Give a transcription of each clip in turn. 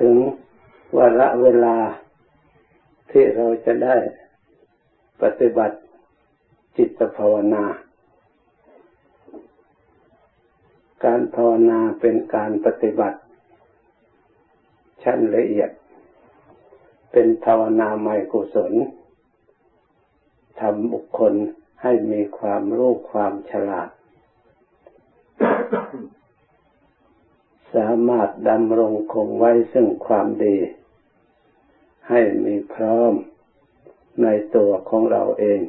ถึงวาระเวลาที่เราจะได้ปฏิบัติจิตภาวนา การภาวนาเป็นการปฏิบัติ ชั้นละเอียด เป็นภาวนาใหม่กุศลทำบุคคลให้มีความรู้ความฉลาด สามารถดำรงคงไว้ซึ่งความดี ให้มีพร้อมในตัวของเราเอง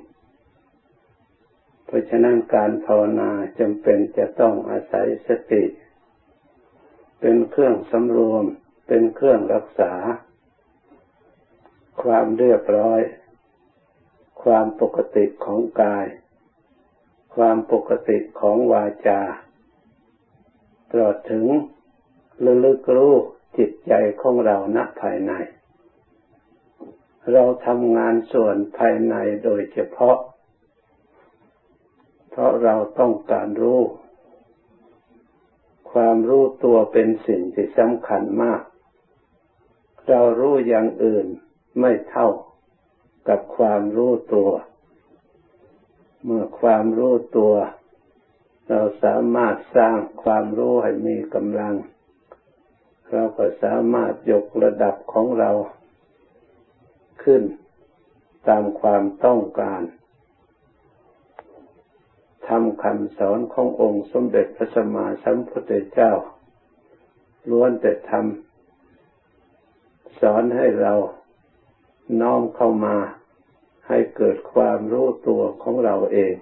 เพราะฉะนั้นการภาวนาจำเป็นจะต้องอาศัยสติ เป็นเครื่องสำรวม เป็นเครื่องรักษา ความเรียบร้อย ความปกติของกาย ความปกติของวาจาตลอดถึง ระลึกรู้จิตใจของเราณภายใน เราทำงานส่วนภายในโดยเฉพาะ เพราะเราต้องการรู้ ความรู้ตัวเป็นสิ่งที่สำคัญมาก เรารู้อย่างอื่นไม่เท่ากับความรู้ตัว เมื่อความรู้ตัว เราสามารถสร้างความรู้ให้มีกำลัง เราก็สามารถยกระดับของเราขึ้นตามความต้องการทำคำสอนขององค์สมเด็จพระสัมมาสัมพุทธเจ้า ล้วนแต่ทำสอนให้เราน้อมเข้ามาให้เกิดความรู้ตัวของเราเอง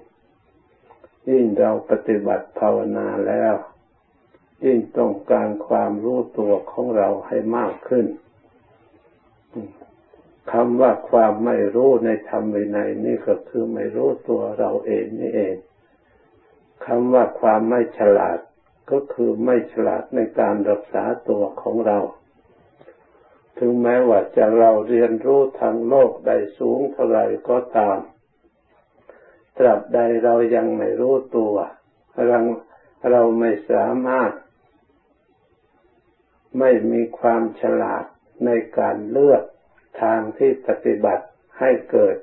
ยิ่งเราปฏิบัติภาวนาแล้ว ยิ่งต้องการความรู้ตัวของเราให้มากขึ้นคำว่าความไม่รู้ในธรรมวินัยนี่ก็คือไม่รู้ตัวเราเองนี่เองคำว่าความไม่ฉลาดก็คือไม่ฉลาดในการรักษาตัวของเรา ถึงแม้ว่าจะเราเรียนรู้ทางโลกใดสูงเท่าไรก็ตาม ตราบใดเรายังไม่รู้ตัว เราเราไม่สามารถ ไม่มีความฉลาดในการเลือกทางที่ปฏิบัติให้เกิด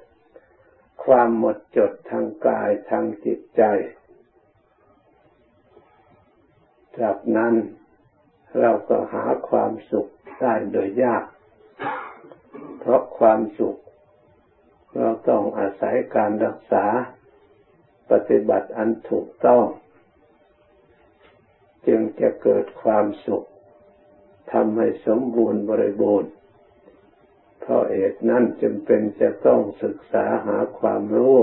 ความหมดจดทางกายทางจิตใจจากนั้นเราก็หาความสุขได้โดยยาก เพราะความสุข เราต้องอาศัยการรักษาปฏิบัติอันถูกต้อง จึงจะเกิดความสุข ทำให้สมบูรณ์บริบูรณ์พราะเหตุนั้นจำเป็นจะต้องศึกษาหาความรู้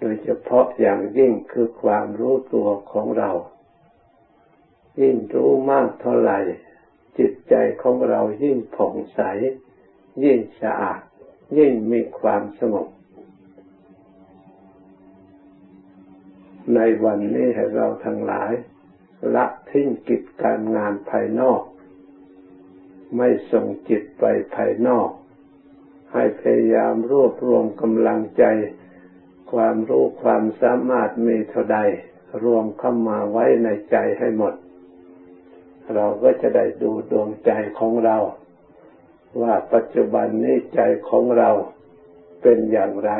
โดยเฉพาะอย่างยิ่งคือความรู้ตัวของเรา ยิ่งรู้มากเท่าไหร่ จิตใจของเรายิ่งผ่องใส ยิ่งสะอาด ยิ่งมีความสงบ ในวันนี้ให้เราทั้งหลาย ละทิ้งกิจการงานภายนอก ไม่ส่งจิตไปภายนอก ให้พยายามรวบรวมกำลังใจ ความรู้ความสามารถมีเท่าใด รวมเข้ามาไว้ในใจให้หมด เราก็จะได้ดูดวงใจของเรา ว่าปัจจุบันนี้ใจของเราเป็นอย่างไร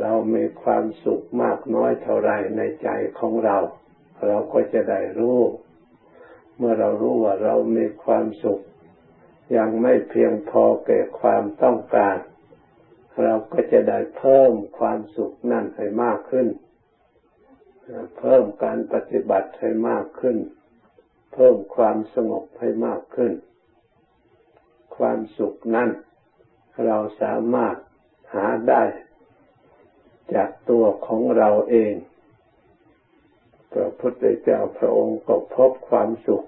เรามีความสุขมากน้อยเท่าไรในใจของเรา เราก็จะได้รู้ เมื่อเรารู้ว่าเรามีความสุข ยังไม่เพียงพอแก่ความต้องการ เราก็จะได้เพิ่มความสุขนั่นให้มากขึ้น เพิ่มการปฏิบัติให้มากขึ้น เพิ่มความสงบให้มากขึ้น ความสุขนั้นเราสามารถหาได้จากตัวของเราเอง พระพุทธเจ้าพระองค์ก็พบความสุข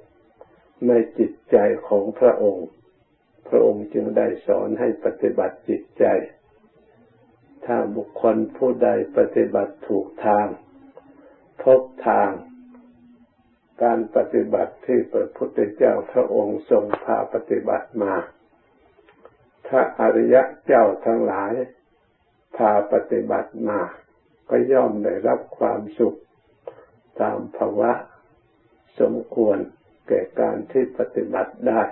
ในจิตใจของพระองค์ พระองค์จึงได้สอนให้ปฏิบัติจิตใจ ถ้าบุคคลผู้ใดปฏิบัติถูกทาง พบทาง การปฏิบัติที่พระพุทธเจ้าพระองค์ทรงพาปฏิบัติมา พระอริยะเจ้าทั้งหลายพาปฏิบัติมา ก็ย่อมได้รับความสุข ตามภาวะ สมควรแก่การที่ปฏิบัติได้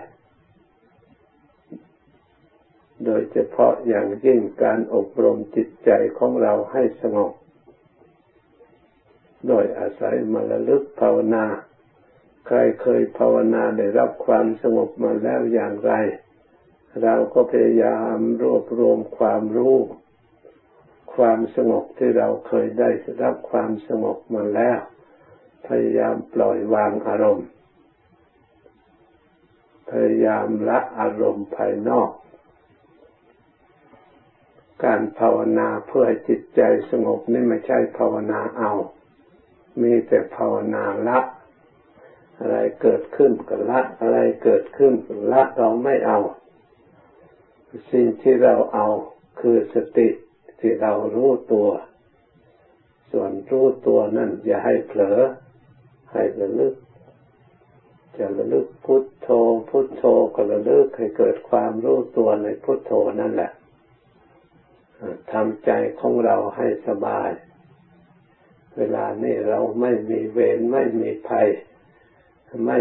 โดยเฉพาะอย่างยิ่งการอบรมจิตใจของเราให้สงบ โดยอาศัยมรลึกภาวนา ใครเคยภาวนาได้รับความสงบมาแล้วอย่างไร เราก็พยายามรวบรวมความรู้ความสงบที่เราเคยได้รับความสงบมาแล้ว พยายามปล่อยวางอารมณ์ พยายามละอารมณ์ภายนอก การภาวนาเพื่อให้จิตใจสงบนี่ไม่ใช่ภาวนาเอา มีแต่ภาวนาละอะไรเกิดขึ้นก็ละ อะไรเกิดขึ้นละเราไม่เอา สิ่งที่เราเอาคือสติที่เรารู้ตัว ส่วนรู้ตัวนั่นอย่าให้เผลอ ให้ระลึกจะระลึกพุทโธ พุทโธก็ระลึกให้เกิดความรู้ตัวในพุทโธนั่นแหละทำใจของเราให้สบาย เวลานี้เราไม่มีเวรไม่มีภัย ไม่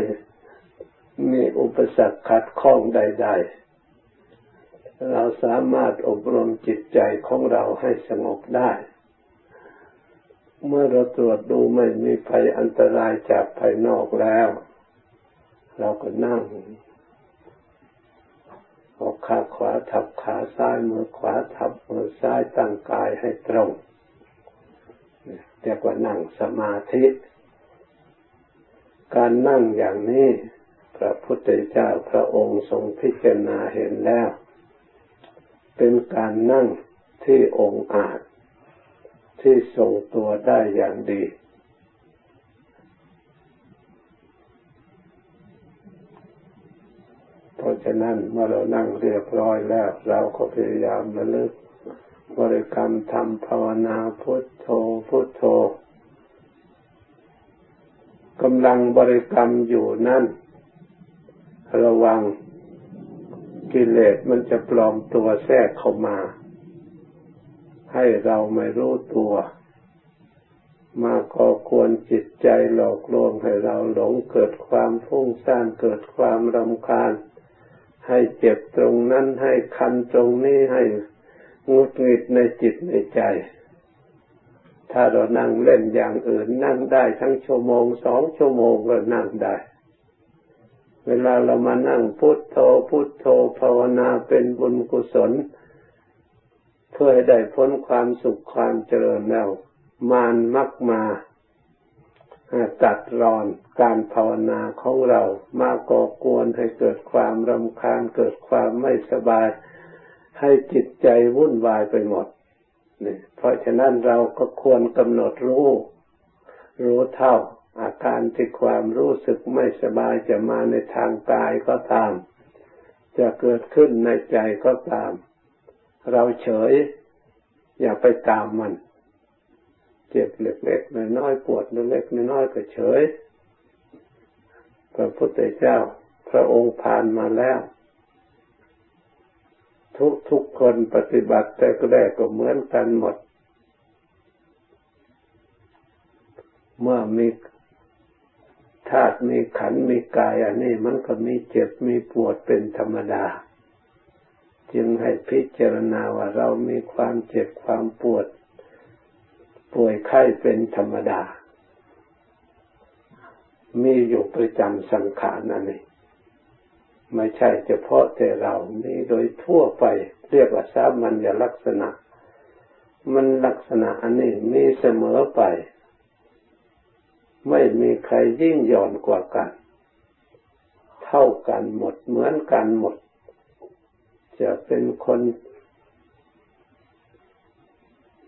มีอุปสรรคขัดข้องใด ๆ เราสามารถอบรมจิตใจของเราให้สงบได้ เมื่อเราตรวจดูไม่มีภัยอันตรายจากภายนอกแล้ว เราก็นั่งออกขาขวาทับขาซ้ายมือขวาทับมือซ้ายตั้งกายให้ตรงเรียกว่านั่งสมาธิ การนั่งอย่างนี้ พระพุทธเจ้าพระองค์ทรงพิจารณาเห็นแล้ว เป็นการนั่งที่องค์อาจ ที่ทรงตัวได้อย่างดี เพราะฉะนั้นเมื่อเรานั่งเรียบร้อยแล้ว เราก็พยายามระลึกบริกรรมทำภาวนาพุทโธพุทโธกำลังบริกรรมอยู่นั่น ระวังกิเลสมันจะปลอมตัวแทรกเข้ามา ให้เราไม่รู้ตัว มาก่อกวนจิตใจหลอกลวงให้เราหลงเกิดความฟุ้งซ่านเกิดความรำคาญ ให้เจ็บตรงนั้นให้คันตรงนี้ให้งุดหงิดในจิตในใจ ถ้าเรานั่งเล่นอย่างอื่นนั่งได้ทั้งชั่วโมงสองชั่วโมงก็นั่งได้เวลาเรามานั่งพุทโธพุทโธภาวนาเป็นบุญกุศล พื่อให้ได้พ้นความสุขความเจริญแล้ว มานมักมาตัดรอนการภาวนาของเรามาก่อกวนให้เกิดความรำคาญเกิดความไม่สบาย ให้จิตใจวุ่นวายไปหมดนี่เพราะฉะนั้นเราก็ควรกำหนดรู้ รู้เท่า อาการที่ความรู้สึกไม่สบายจะมาในทางกายก็ตาม จะเกิดขึ้นในใจก็ตาม เราเฉย อย่าไปตามมัน เจ็บเล็กๆน้อยๆปวดเล็กๆน้อยๆก็เฉยพระพุทธเจ้า พระองค์ผ่านมาแล้ว ทุกทุกคนปฏิบัติแต่ก็ได้ก็เหมือนกันหมด เมื่อมีธาตุมีขันมีกายอันนี้มันก็มีเจ็บมีปวดเป็นธรรมดา จึงให้พิจารณาว่าเรามีความเจ็บความปวด ป่วยไข้เป็นธรรมดา มีอยู่ประจำสังขารนั่นเองไม่ใช่เฉพาะแต่เรามีโดยทั่วไปเรียกว่าสามัญลักษณะ มันลักษณะอันนี้มีเสมอไป ไม่มีใครยิ่งหย่อนกว่ากัน เท่ากันหมดเหมือนกันหมด จะเป็นคน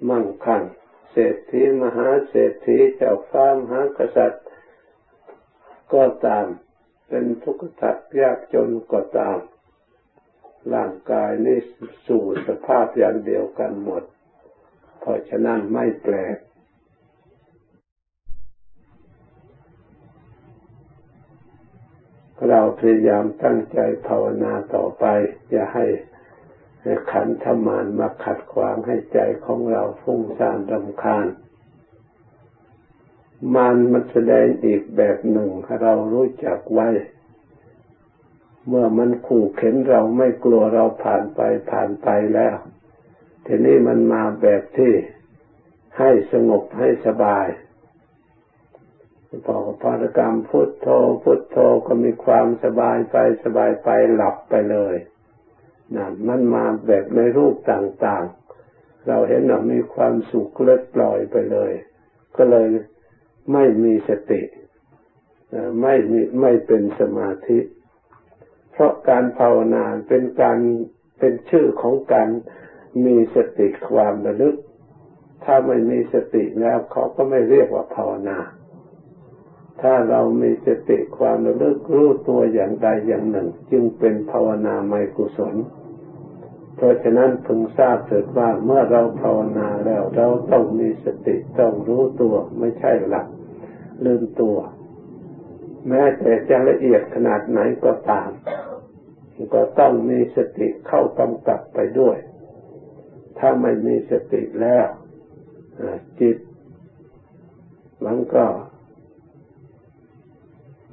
มั่งคั่งเศรษฐีมหาเศรษฐีเจ้าฟ้ามหากษัตริย์ ก็ตาม เป็นทุกข์ทักยากจนก็ตาม ร่างกายนี่สู่สภาพอย่างเดียวกันหมด เพราะฉะนั้นไม่แปลก เราพยายามตั้งใจภาวนาต่อไป อย่าให้ขันธมานมาขัดขวางให้ใจของเราฟุ้งซ่านรำคาญมันมันแสดงอีกแบบหนึ่งเรารู้จักไว้ เมื่อมันขู่เข็นเราไม่กลัวเราผ่านไปผ่านไปแล้ว ทีนี้มันมาแบบที่ให้สงบให้สบาย พอพารกรรมพุทโธพุทโธก็มีความสบายไปสบายไปหลับไปเลยนะมันมาแบบในรูปต่างๆ เราเห็นว่ามีความสุขเลิศปล่อยไปเลย ก็เลยไม่มีสติไม่มีไม่เป็นสมาธิ เพราะการภาวนาเป็นการเป็นชื่อของการมีสติความระลึก ถ้าไม่มีสติแล้วเขาก็ไม่เรียกว่าภาวนา ถ้าเรามีสติความระลึกรู้ตัวอย่างใดอย่างหนึ่ง จึงเป็นภาวนาไม่กุศล เพราะฉะนั้นพึงทราบเถิดว่าเมื่อเราภาวนาแล้วเราต้องมีสติต้องรู้ตัวไม่ใช่หลับลืมตัว แม้แต่จะละเอียดขนาดไหนก็ตาม ก็ต้องมีสติเข้ากำกับไปด้วย ถ้าไม่มีสติแล้วจิตมันก็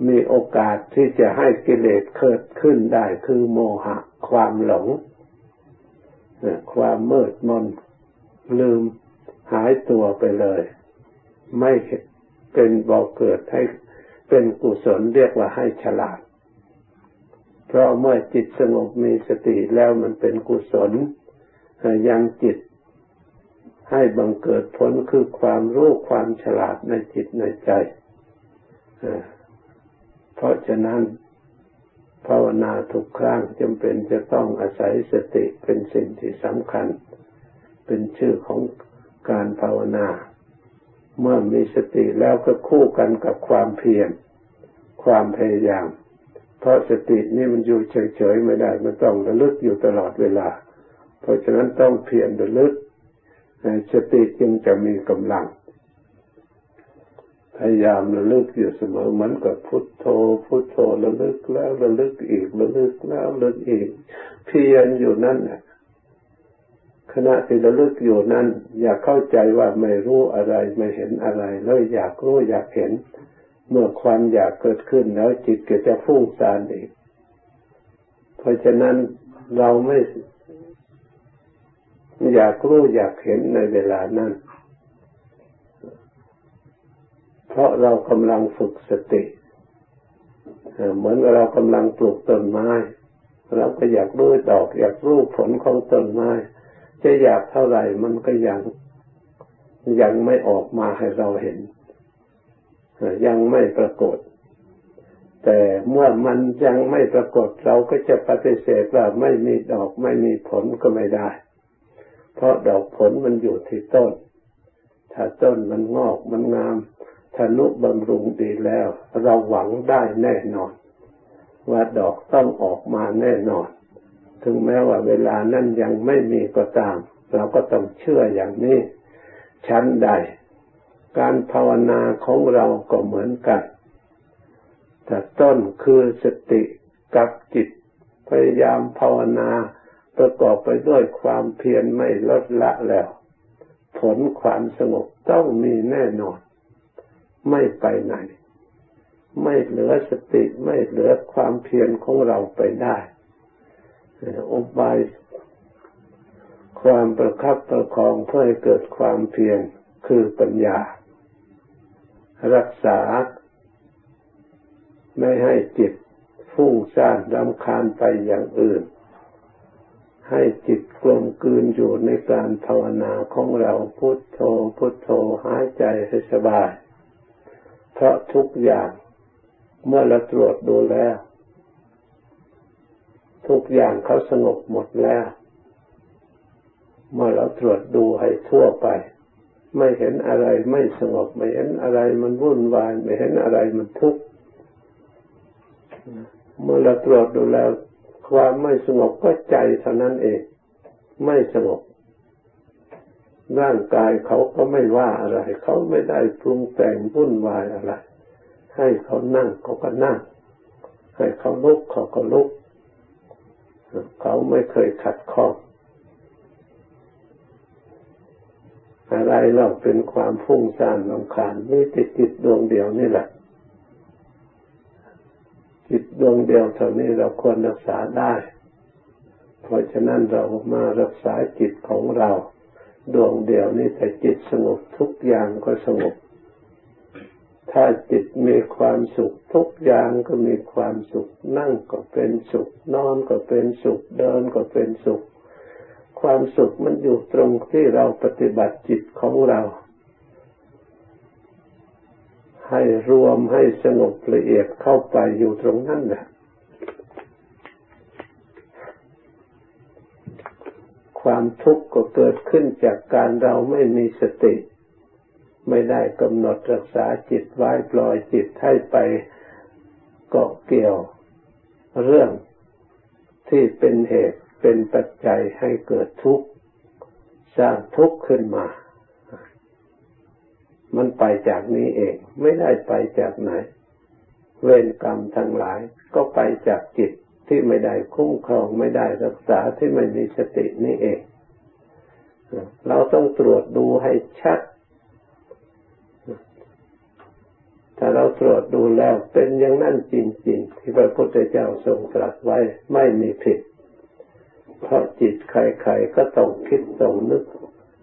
มีโอกาสที่จะให้กิเลสเกิดขึ้นได้คือโมหะ ความหลง ความมืดมนลืมหายตัวไปเลย ไม่เป็นบ่อเกิดให้เป็นกุศลเรียกว่าให้ฉลาด เพราะเมื่อจิตสงบมีสติแล้วมันเป็นกุศลยังจิตให้บังเกิดผลคือความรู้ความฉลาดในจิตในใจ เพราะฉะนั้น ภาวนาทุกครั้งจำเป็นจะต้องอาศัยสติเป็นสิ่งที่สำคัญ เป็นชื่อของการภาวนา เมื่อมีสติแล้วก็คู่กันกับความเพียรความพยายาม เพราะสตินี่มันอยู่เฉยๆไม่ได้มันต้องระลึกอยู่ตลอดเวลา เพราะฉะนั้นต้องเพียรระลึกสติจึงจะมีกำลัง พยายามระลึกอยู่เสมอเหมือนกับพุทโธ พุทโธระลึกแล้วระลึกอีกระลึกแล้วระลึกอีก เพียรอยู่นั่นขณะที่ระลึกอยู่นั้น อย่าเข้าใจว่าไม่รู้อะไรไม่เห็นอะไร แล้วอยากรู้อยากเห็น เมื่อความอยากเกิดขึ้นแล้วจิตก็จะฟุ้งซ่านอีก เพราะฉะนั้นเราไม่อยากรู้อยากเห็นในเวลานั้น เพราะเรากำลังฝึกสติเหมือนเรากำลังปลูกต้นไม้ เราก็อยากรู้ดอก อยากรู้ผลของต้นไม้ จะอยากเท่าไหร่มันก็ยังยังไม่ออกมาให้เราเห็น ยังไม่ปรากฏ แต่เมื่อมันยังไม่ปรากฏเราก็จะปฏิเสธว่าไม่มีดอกไม่มีผลก็ไม่ได้ เพราะดอกผลมันอยู่ที่ต้น ถ้าต้นมันงอกมันงาม ทะนุบำรุงดีแล้ว เราหวังได้แน่นอน ว่าดอกต้องออกมาแน่นอน ถึงแม้ว่าเวลานั้นยังไม่มีก็ตาม เราก็ต้องเชื่ออย่างนี้ ชั้นใด การภาวนาของเราก็เหมือนกันแต่ต้นคือสติกับจิต พยายามภาวนา ประกอบไปด้วยความเพียรไม่ลดละแล้ว ผลความสงบต้องมีแน่นอน ไม่ไปไหน ไม่เหลือสติไม่เหลือความเพียรของเราไปได้อุบายความประคับประคองเพื่อให้เกิดความเพียรคือปัญญา รักษา ไม่ให้จิตฟุ้งซ่านรำคาญไปอย่างอื่น ให้จิตกลมกลืนอยู่ในการภาวนาของเราพุทโธพุทโธหายใจให้สบาย เพราะทุกอย่างเมื่อเราตรวจดูแล้ว ทุกอย่างเขาสงบหมดแล้ว เมื่อเราตรวจดูให้ทั่วไป ไม่เห็นอะไรไม่สงบ ไม่เห็นอะไรมันวุ่นวาย ไม่เห็นอะไรมันทุกข์เมื่อเราตรวจดูแล้ว ความไม่สงบก็ใจเท่านั้นเอง ไม่สงบ ร่างกายเขาก็ไม่ว่าอะไร เขาไม่ได้ปรุงแต่งวุ่นวายอะไร ให้เขานั่งเขาก็นั่ง ให้เขาลุกเขาก็ลุก เขาไม่เคยขัดข้องอะไรเราเป็นความฟุ้งซ่านลำคาญมีติดจิตดวงเดียวนี่แหละ จิตดวงเดียวเท่านี้เราควรรักษาได้ เพราะฉะนั้นเรามารักษาจิตของเรา ดวงเดียวนี่แต่จิตสงบทุกอย่างก็สงบ ถ้าจิตมีความสุขทุกอย่างก็มีความสุข นั่งก็เป็นสุข นอนก็เป็นสุข เดินก็เป็นสุข ความสุขมันอยู่ตรงที่เราปฏิบัติจิตของเรา ให้รวมให้สงบละเอียดเข้าไปอยู่ตรงนั้นแหละ ความทุกข์ก็เกิดขึ้นจากการเราไม่มีสติ ไม่ได้กำหนดรักษาจิตไว้ปล่อยจิตให้ไปเกาะเกี่ยว เรื่องที่เป็นเหตุเป็นปัจจัยให้เกิดทุกข์สร้างทุกข์ขึ้นมา มันไปจากนี้เอง ไม่ได้ไปจากไหน เวรกรรมทั้งหลายก็ไปจากจิต ที่ไม่ได้คุ้มครองไม่ได้รักษาที่ไม่มีสตินี่เอง เราต้องตรวจดูให้ชัด ถ้าเราตรวจดูแล้วเป็นอย่างนั้นจริง ๆ ที่พระพุทธเจ้าทรงตรัสไว้ไม่มีผิด เพราะจิตใครๆก็ต้องคิดต้องนึก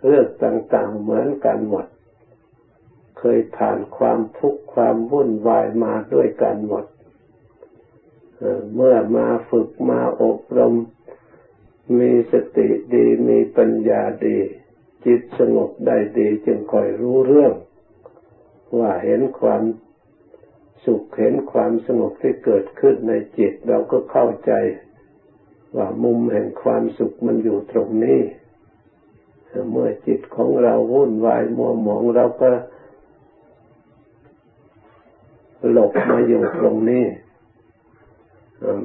เรื่องต่างๆเหมือนกันหมด เคยผ่านความทุกข์ความวุ่นวายมาด้วยกันหมด เมื่อมาฝึกมาอบรม มีสติดีมีปัญญาดี จิตสงบได้ดีจึงค่อยรู้เรื่อง ว่าเห็นความสุขเห็นความสงบที่เกิดขึ้นในจิตเราก็เข้าใจ ว่ามุมแห่งความสุขมันอยู่ตรงนี้ เมื่อจิตของเราวุ่นวายมัวหมองเราก็หลบมาอยู่ตรงนี้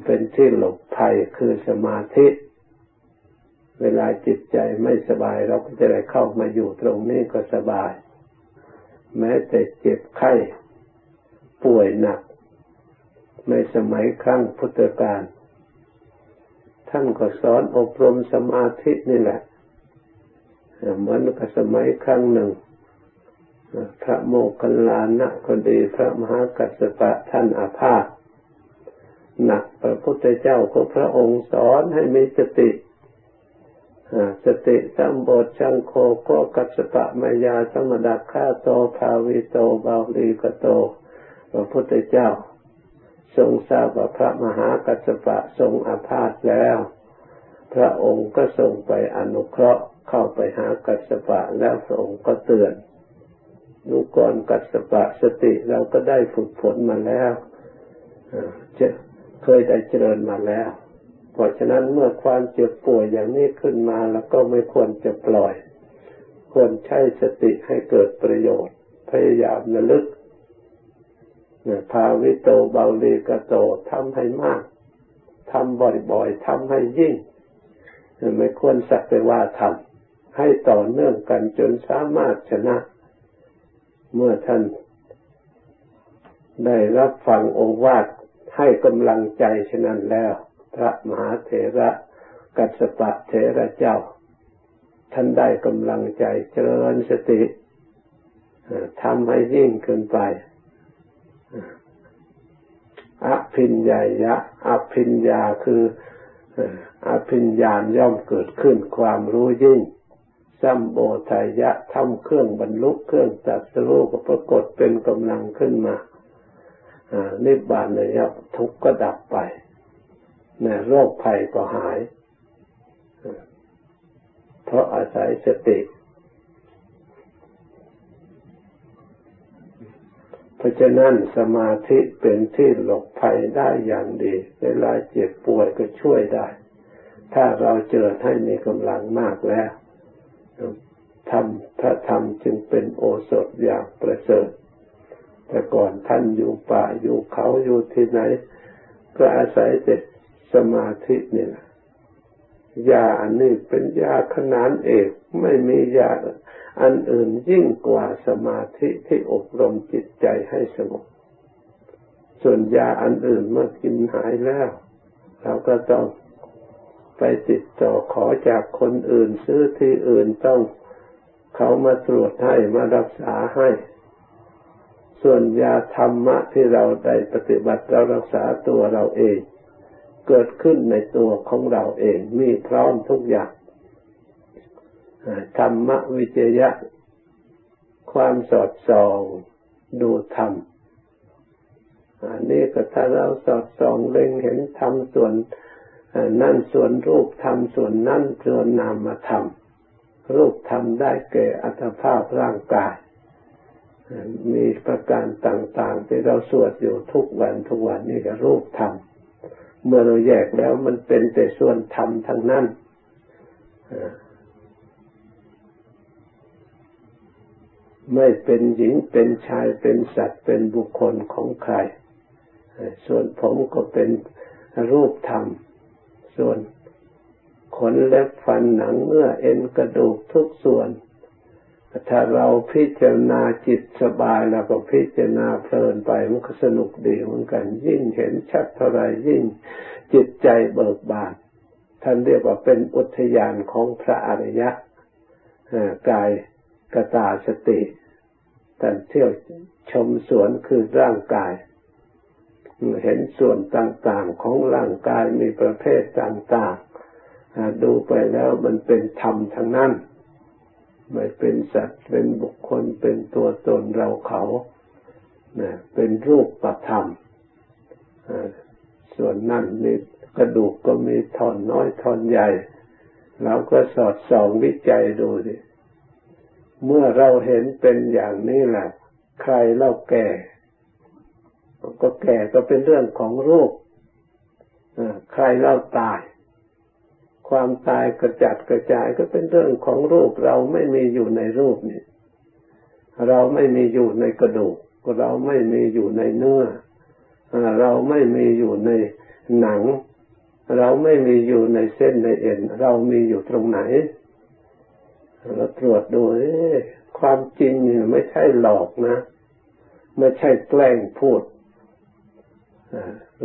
เป็นที่หลบภัยคือสมาธิ เวลาจิตใจไม่สบายเราก็จะได้เข้ามาอยู่ตรงนี้ก็สบาย แม้แต่เจ็บไข้ป่วยหนัก ในสมัยครั้งพุทธกาลท่านก็สอนอบรมสมาธินี่แหละเหมือนกับสมัยครั้งหนึ่ง พระโมคคัลลานะคนดีพระมหากัสสปะท่านอาพาธ หนักพระพุทธเจ้าก็พระองค์สอนให้มีสติสติสัมบทชังโคโกกัสปะมายาสมดักขาโตภาวิโตบาลีกโต พระพุทธเจ้า ทรงทราบว่าพระมหากัสปะทรงอาพาธแล้ว พระองค์ก็ทรงไปอนุเคราะห์เข้าไปหากัสปะแล้วพระองค์ก็เตือนดูก่อนกัสสปะสติเราก็ได้ฝึกฝนมาแล้วจะ เคยได้เจริญมาแล้ว เพราะฉะนั้นเมื่อความเจ็บป่วยอย่างนี้ขึ้นมาแล้วก็ไม่ควรจะปล่อย ควรใช้สติให้เกิดประโยชน์ พยายามระลึกภาวิโตเบาลีกโตทำให้มากทำบ่อยๆทำให้ยิ่ง ไม่ควรสักแต่ว่าทำให้ต่อเนื่องกันจนสามารถชนะ เมื่อท่านได้รับฟังโอวาท ให้กำลังใจฉะนั้นแล้ว พระมหาเถระกัสปะเถระเจ้า ท่านได้กำลังใจเจริญสติทำให้ยิ่งขึ้นไปอภิญญายะอภิญญาคืออภิญญาย่อมเกิดขึ้นความรู้ยิ่งสัมโบทายะทำเครื่องบรรลุเครื่องตัดสู้ก็ปรากฏเป็นกำลังขึ้นมา นิบานเลยะทุกข์ก็ดับไปนโรคภัยก็หาย เพราะอาศัยสติ เพราะฉะนั้นสมาธิเป็นที่หลบภัยได้อย่างดี เวลาเจ็บป่วยก็ช่วยได้ ถ้าเราเจอให้มีกำลังมากแล้วทำพระธรรมจึงเป็นโอสถอย่างประเสริฐ แต่ก่อนท่านอยู่ป่าอยู่เขาอยู่ที่ไหน ก็อาศัยแต่สมาธินี่แหละยาอันนี้เป็นยาขนานเอกไม่มียาอันอื่นยิ่งกว่าสมาธิที่อบรมจิตใจให้สงบส่วนยาอันอื่นเมื่อกินหายแล้ว เราก็ต้องไปติดต่อขอจากคนอื่น ซื้อที่อื่นต้องเขามาตรวจให้มารักษาให้ ส่วนยาธรรมะที่เราได้ปฏิบัติเรารักษาตัวเราเอง เกิดขึ้นในตัวของเราเอง มีพร้อมทุกอย่างธรรมะวิจยะ ความสอดส่องดูธรรมอันนี้ก็ถ้าเราสอดส่องเล็งเห็นธรรมส่วนนั่นส่วนรูปธรรมส่วนนั่นส่วนนามธรรมรูปธรรมได้แก่อัตภาพร่างกาย มีประการต่างๆ ที่เราสวดอยู่ทุกวันทุกวันนี่ก็รูปธรรม เมื่อเราแยกแล้วมันเป็นแต่ส่วนธรรมทั้งนั้นไม่เป็นหญิงเป็นชายเป็นสัตว์เป็นบุคคลของใคร ส่วนผมก็เป็นรูปธรรม ส่วนขนเล็บฟันหนังเนื้อเอ็นกระดูกทุกส่วน ถ้าเราพิจารณาจิตสบายแล้วก็พิจารณาเพลินไปมันก็สนุกดีเหมือนกัน ยิ่งเห็นชัดเท่าไรยิ่งจิตใจเบิกบานท่านเรียกว่าเป็นอุทยานของพระอริยะกายกตาสติท่านเที่ยวชมสวนคือร่างกายเห็นส่วนต่างๆของร่างกายมีประเภทต่างๆดูไปแล้วมันเป็นธรรมทั้งนั้น ไม่เป็นสัตว์เป็นบุคคลเป็นตัวตนเราเขาเป็นรูปประธรรมส่วนนั่นมีกระดูกก็มีท่อนน้อยท่อนใหญ่เราก็สอดส่องวิจัยดูดิเมื่อเราเห็นเป็นอย่างนี้แหละใครเล่าแก่ ก็แก่ก็เป็นเรื่องของรูปใครเล่าตาย ความตายกระจัดกระจายก็เป็นเรื่องของรูปเราไม่มีอยู่ในรูปนี่เราไม่มีอยู่ในกระดูก เราไม่มีอยู่ในเนื้อ เราไม่มีอยู่ในหนัง เราไม่มีอยู่ในเส้นในเอ็น เรามีอยู่ตรงไหน เราตรวจดูความจริงนี่ไม่ใช่หลอกนะ ไม่ใช่แกล้งพูด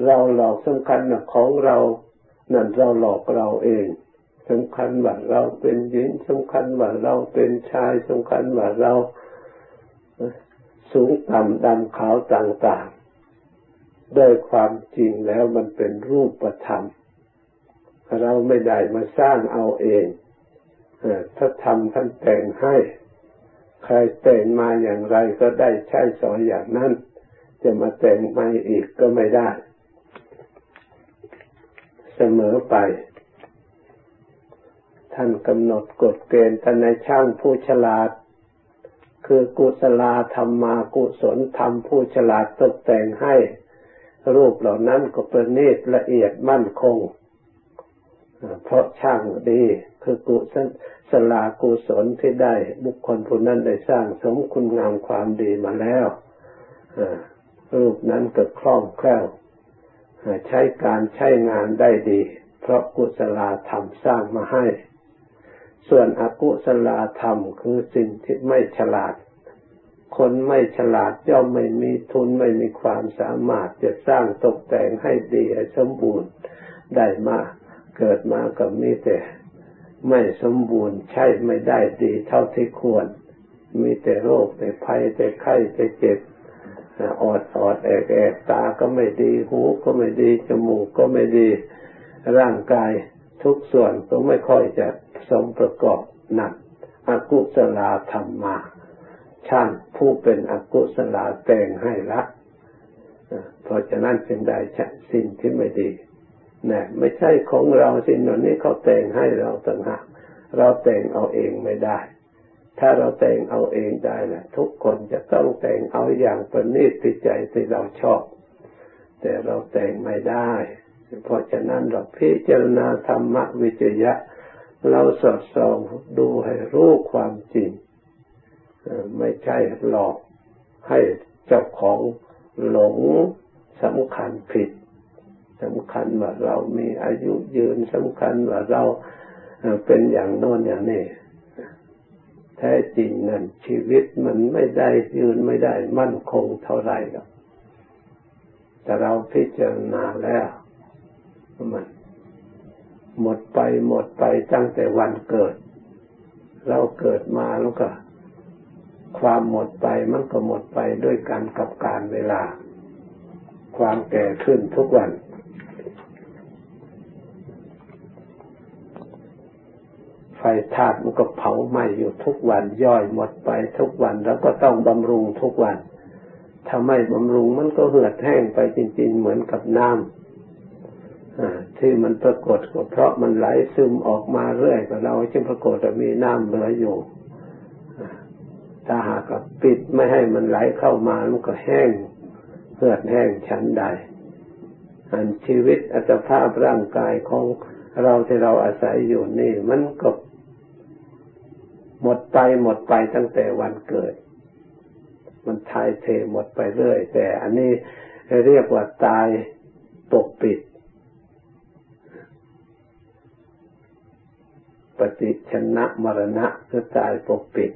เราหลอกสำคัญนะของเรา นั่นเราหลอกเราเองสำคัญว่าเราเป็นหญิงสำคัญว่าเราเป็นชายสำคัญว่าเราสูงต่ำดำขาวต่างๆโดยความจริงแล้วมันเป็นรูปธรรม เราไม่ได้มาสร้างเอาเองถ้าทำท่านแต่งให้ ใครแต่งมาอย่างไรก็ได้ใช้สอนอย่างนั้น จะมาแต่งใหม่อีกก็ไม่ได้ เสมอไป ท่านกำหนดกฎเกณฑ์ท่านในช่างผู้ฉลาด คือกุศลธรรมากุศลธรรมผู้ฉลาดตกแต่งให้ รูปเหล่านั้นก็ประณีตละเอียดมั่นคง เพราะช่างดีคือกุศลสลากุศลที่ได้บุคคลผู้นั้นได้สร้างสมคุณงามความดีมาแล้วรูปนั้นก็คล่องแคล่ว ใช้การใช้งานได้ดี เพราะกุศลธรรมสร้างมาให้ ส่วนอกุศลธรรมคือสิ่งที่ไม่ฉลาด คนไม่ฉลาดย่อมไม่มีทุนไม่มีความสามารถจะสร้างตกแต่งให้ดีให้สมบูรณ์ได้มาเกิดมากับมีแต่ไม่สมบูรณ์ใช่ไม่ได้ดีเท่าที่ควร มีแต่โรคแต่ภัยแต่ไข้แต่เจ็บ ออดออดแอกแอกตาก็ไม่ดีหูก็ไม่ดี จมูกก็ไม่ดี ร่างกายทุกส่วนก็ไม่ค่อยจะสมประกอบหนักอกุศลาธรรมมาช่างผู้เป็นอกุศลาแต่งให้ละเพราะฉะนั้นจึงได้สิ่งที่ไม่ดีนะไม่ใช่ของเราสิ่งเหล่านี้เขาแต่งให้เราต่างหากเราแต่งเอาเองไม่ได้ ถ้าเราแต่งเอาเองได้แหละทุกคนจะต้องแต่งเอาอย่างประณีตที่ใจที่เราชอบ แต่เราแต่งไม่ได้ เพราะฉะนั้นเราพิจารณาธรรมวิจยะ เราสอดส่องดูให้รู้ความจริง ไม่ใช่หลอกให้เจ้าของหลงสำคัญผิดสำคัญว่าเรามีอายุยืนสำคัญว่าเราเป็นอย่างโน้นอย่างนี้ แท้จริงนั่นชีวิตมันไม่ได้ยืนไม่ได้มั่นคงเท่าไหร่หรอกแต่เราพิจารณาแล้ว มัน หมดไปหมดไปตั้งแต่วันเกิด เราเกิดมาแล้วก็ ความหมดไปมันก็หมดไปด้วยกันกับการเวลา ความแก่ขึ้นทุกวัน ไฟ ธาตุมันก็เผาไหม้อยู่ทุกวันย่อยหมดไปทุกวันแล้วก็ต้องบำรุงทุกวันถ้าไม่บำรุงมันก็เหือดแห้งไปจริง ๆ เหมือนกับน้ำที่มันปรากฏก็เพราะมันไหลซึมออกมาเรื่อยกับเราจึงปรากฏว่ามีน้ำเหลืออยู่ถ้าหากปิดไม่ให้มันไหลเข้ามามันก็แห้งเหือดแห้งชั้นใด อันชีวิตอัตภาพร่างกายของเราที่เราอาศัยอยู่นี่ มันก็ หมดไปหมดไปตั้งแต่วันเกิด มันทายเทหมดไปเรื่อย แต่อันนี้เรียกว่าตายปกปิด ปฏิชนะมรณะคือตายปกปิด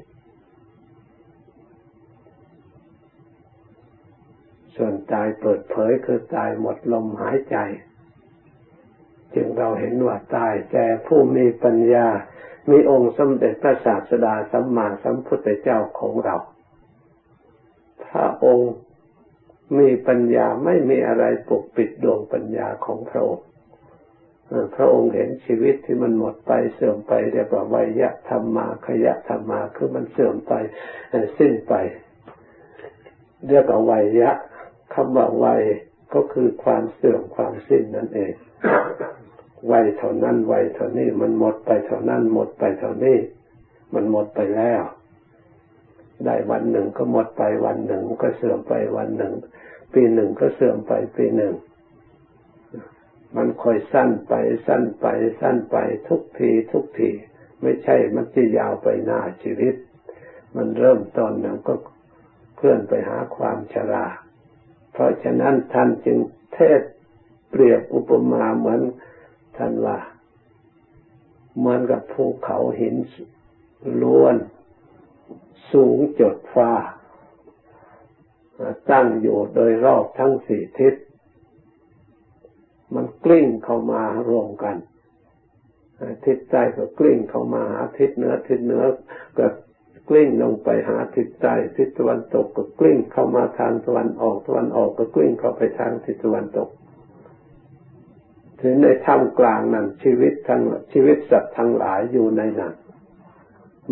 ส่วนตายเปิดเผยคือตายหมดลมหายใจ จึงเราเห็นว่าตายแต่ผู้มีปัญญา มีองค์สมเด็จพระศาสดาสัมมาสัมพุทธเจ้าของเรา พระองค์มีปัญญาไม่มีอะไรปกปิดดวงปัญญาของพระองค์ พระองค์เห็นชีวิตที่มันหมดไปเสื่อมไปเรียกว่าวัยะธรรมาขยะธรรมาคือมันเสื่อมไปสิ้นไป เรียกว่าวัยะคำว่าวัยก็คือความเสื่อมความสิ้นนั่นเอง วัยเท่านั้นวัยเท่านี้ มันหมดไปเท่านั้นหมดไปเท่านี้ มันหมดไปแล้ว ได้วันหนึ่งก็หมดไปวันหนึ่งก็เสื่อมไปวันหนึ่ง ปีหนึ่งก็เสื่อมไปปีหนึ่ง มันค่อยสั้นไปสั้นไปสั้นไปทุกทีทุกทีไม่ใช่มันจะยาวไปหน้าชีวิต มันเริ่มต้นนั้นก็เคลื่อนไปหาความชรา เพราะฉะนั้นท่านจึงเทศเปรียบอุปมาเหมือน ท่านว่าเหมือนกับภูเขาหินล้วน สูงจดฟ้า ตั้งอยู่โดยรอบทั้งสี่ทิศ มันกลิ้งเข้ามารวมกัน ทิศใต้ก็กลิ้งเข้ามาหาทิศเหนือทิศเหนือก็กลิ้งลงไปหาทิศใต้ทิศตะวันตกก็กลิ้งเข้ามาทางตะวันออกตะวันออกก็กลิ้งเข้าไปทางทิศตะวันตก ถึงในท่ามกลางนั้นชีวิตทั้งชีวิตสัตว์ทั้งหลายอยู่ในนั้น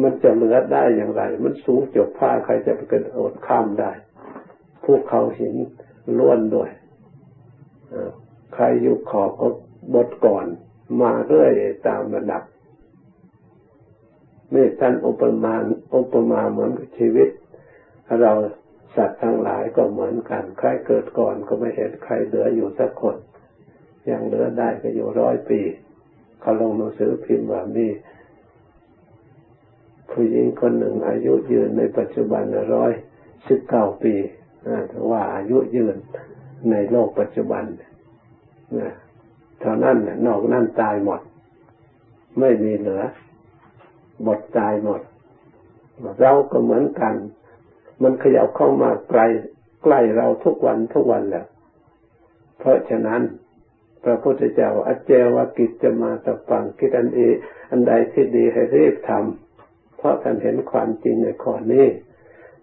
มันจะเหลือได้อย่างไร มันสูงจบผ้าใครจะไปกระโดดข้ามได้ พวกเขาหินล้วนด้วยใครอยู่ขอบก็บดก่อน มาเรื่อยตามระดับนี่ท่านอุปมาอุปมาเหมือนกับชีวิต เราสัตว์ทั้งหลายก็เหมือนกัน ใครเกิดก่อนก็ไม่เห็นใครเหลืออยู่สักคน ยังเหลือได้ก็อยู่ร้อยปีเขาลงหนังสือพิมพ์ว่ามีผู้หญิงคนหนึ่งอายุยืนในปัจจุบันร้อยสิบเก้าปีนะถือว่าอายุยืนในโลกปัจจุบันนะเท่านั้นนอกนั้นตายหมด ไม่มีเหลือหมดตายหมด เราก็เหมือนกัน มันขยับเข้ามาไกลใกล้เราทุกวันทุกวันแหละเพราะฉะนั้น พระพุทธเจ้าอเจวกิจจะมาตะปังคิดอันเออันใดที่ดีให้รีบทำเพราะท่านเห็นความจริงในข้อนี้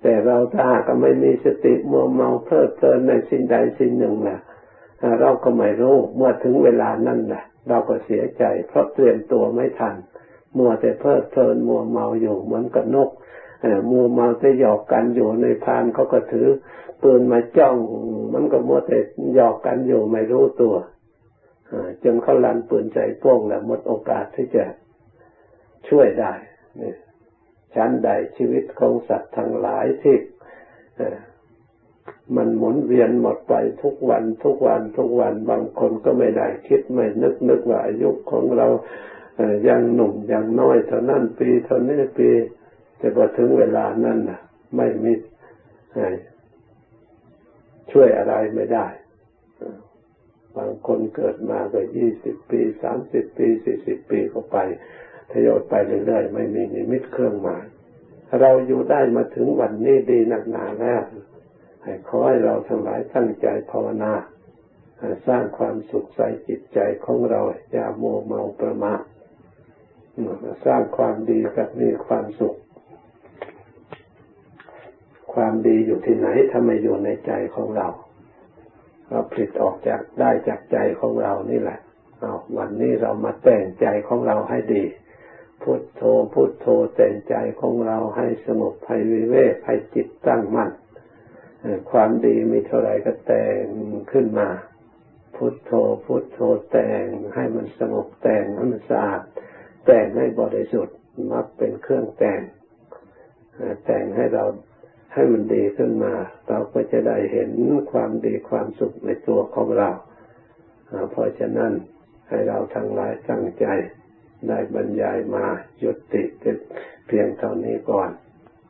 แต่เราถ้าหากไม่มีสติมัวเมาเพลิดเพลินในสิ่งใดสิ่งหนึ่งนะเราก็ไม่รู้เมื่อถึงเวลานั้นแหละเราก็เสียใจ เพราะเตรียมตัวไม่ทัน มัวแต่เพลิดเพลินมัวเมาอยู่เหมือนกับนกมัวเมาจะหยอกกันอยู่ในพานเขาก็ถือปืนมาจ้อง มันก็มัวแต่หยอกกันอยู่ไม่รู้ตัว จนเขาลันปืนใจโป้งแล้วหมดโอกาสที่จะช่วยได้นี่ชั้นใดชีวิตของสัตว์ทั้งหลายที่มันหมุนเวียนหมดไปทุกวันทุกวันทุกวันบางคนก็ไม่ได้คิดไม่นึกนึกว่าอายุของเรายังหนุ่มยังน้อยเท่านั้นปีเท่านี้ปีจะพอถึงเวลานั้นนะไม่มีช่วยอะไรไม่ได้ บางคนเกิดมาก็ยี่สิบปีสามสิบปีสี่สิบปีก็ไปทยอยไปเรื่อยๆไม่มีนิมิตเครื่องหมาย เราอยู่ได้มาถึงวันนี้ดีหนักหนาแล้วให้ขอให้เราทั้งหลายตั้งใจภาวนาสร้างความสุขใส่จิตใจของเราอย่าโมเมาประมาทสร้างความดีกับมีความสุข ความดีอยู่ที่ไหนถ้าไม่อยู่ในใจของเรา เราผลิตออกจากได้จากใจของเรานี่แหละเอาวันนี้เรามาแต่งใจของเราให้ดี พุทโธพุทโธแต่งใจของเราให้สงบให้วิเวกให้จิตตั้งมั่นความดีมีเท่าไรก็แต่งขึ้นมา พุทโธพุทโธแต่งให้มันสงบแต่งให้มันสะอาด แต่งให้บริสุทธิ์มักเป็นเครื่องแต่งแต่งให้เรา ให้มันดีขึ้นมา เราก็จะได้เห็นความดีความสุขในตัวของเรา เพราะฉะนั้นให้เราทั้งหลายตั้งใจได้บรรยายมาหยุดติเพียงเท่านี้ก่อน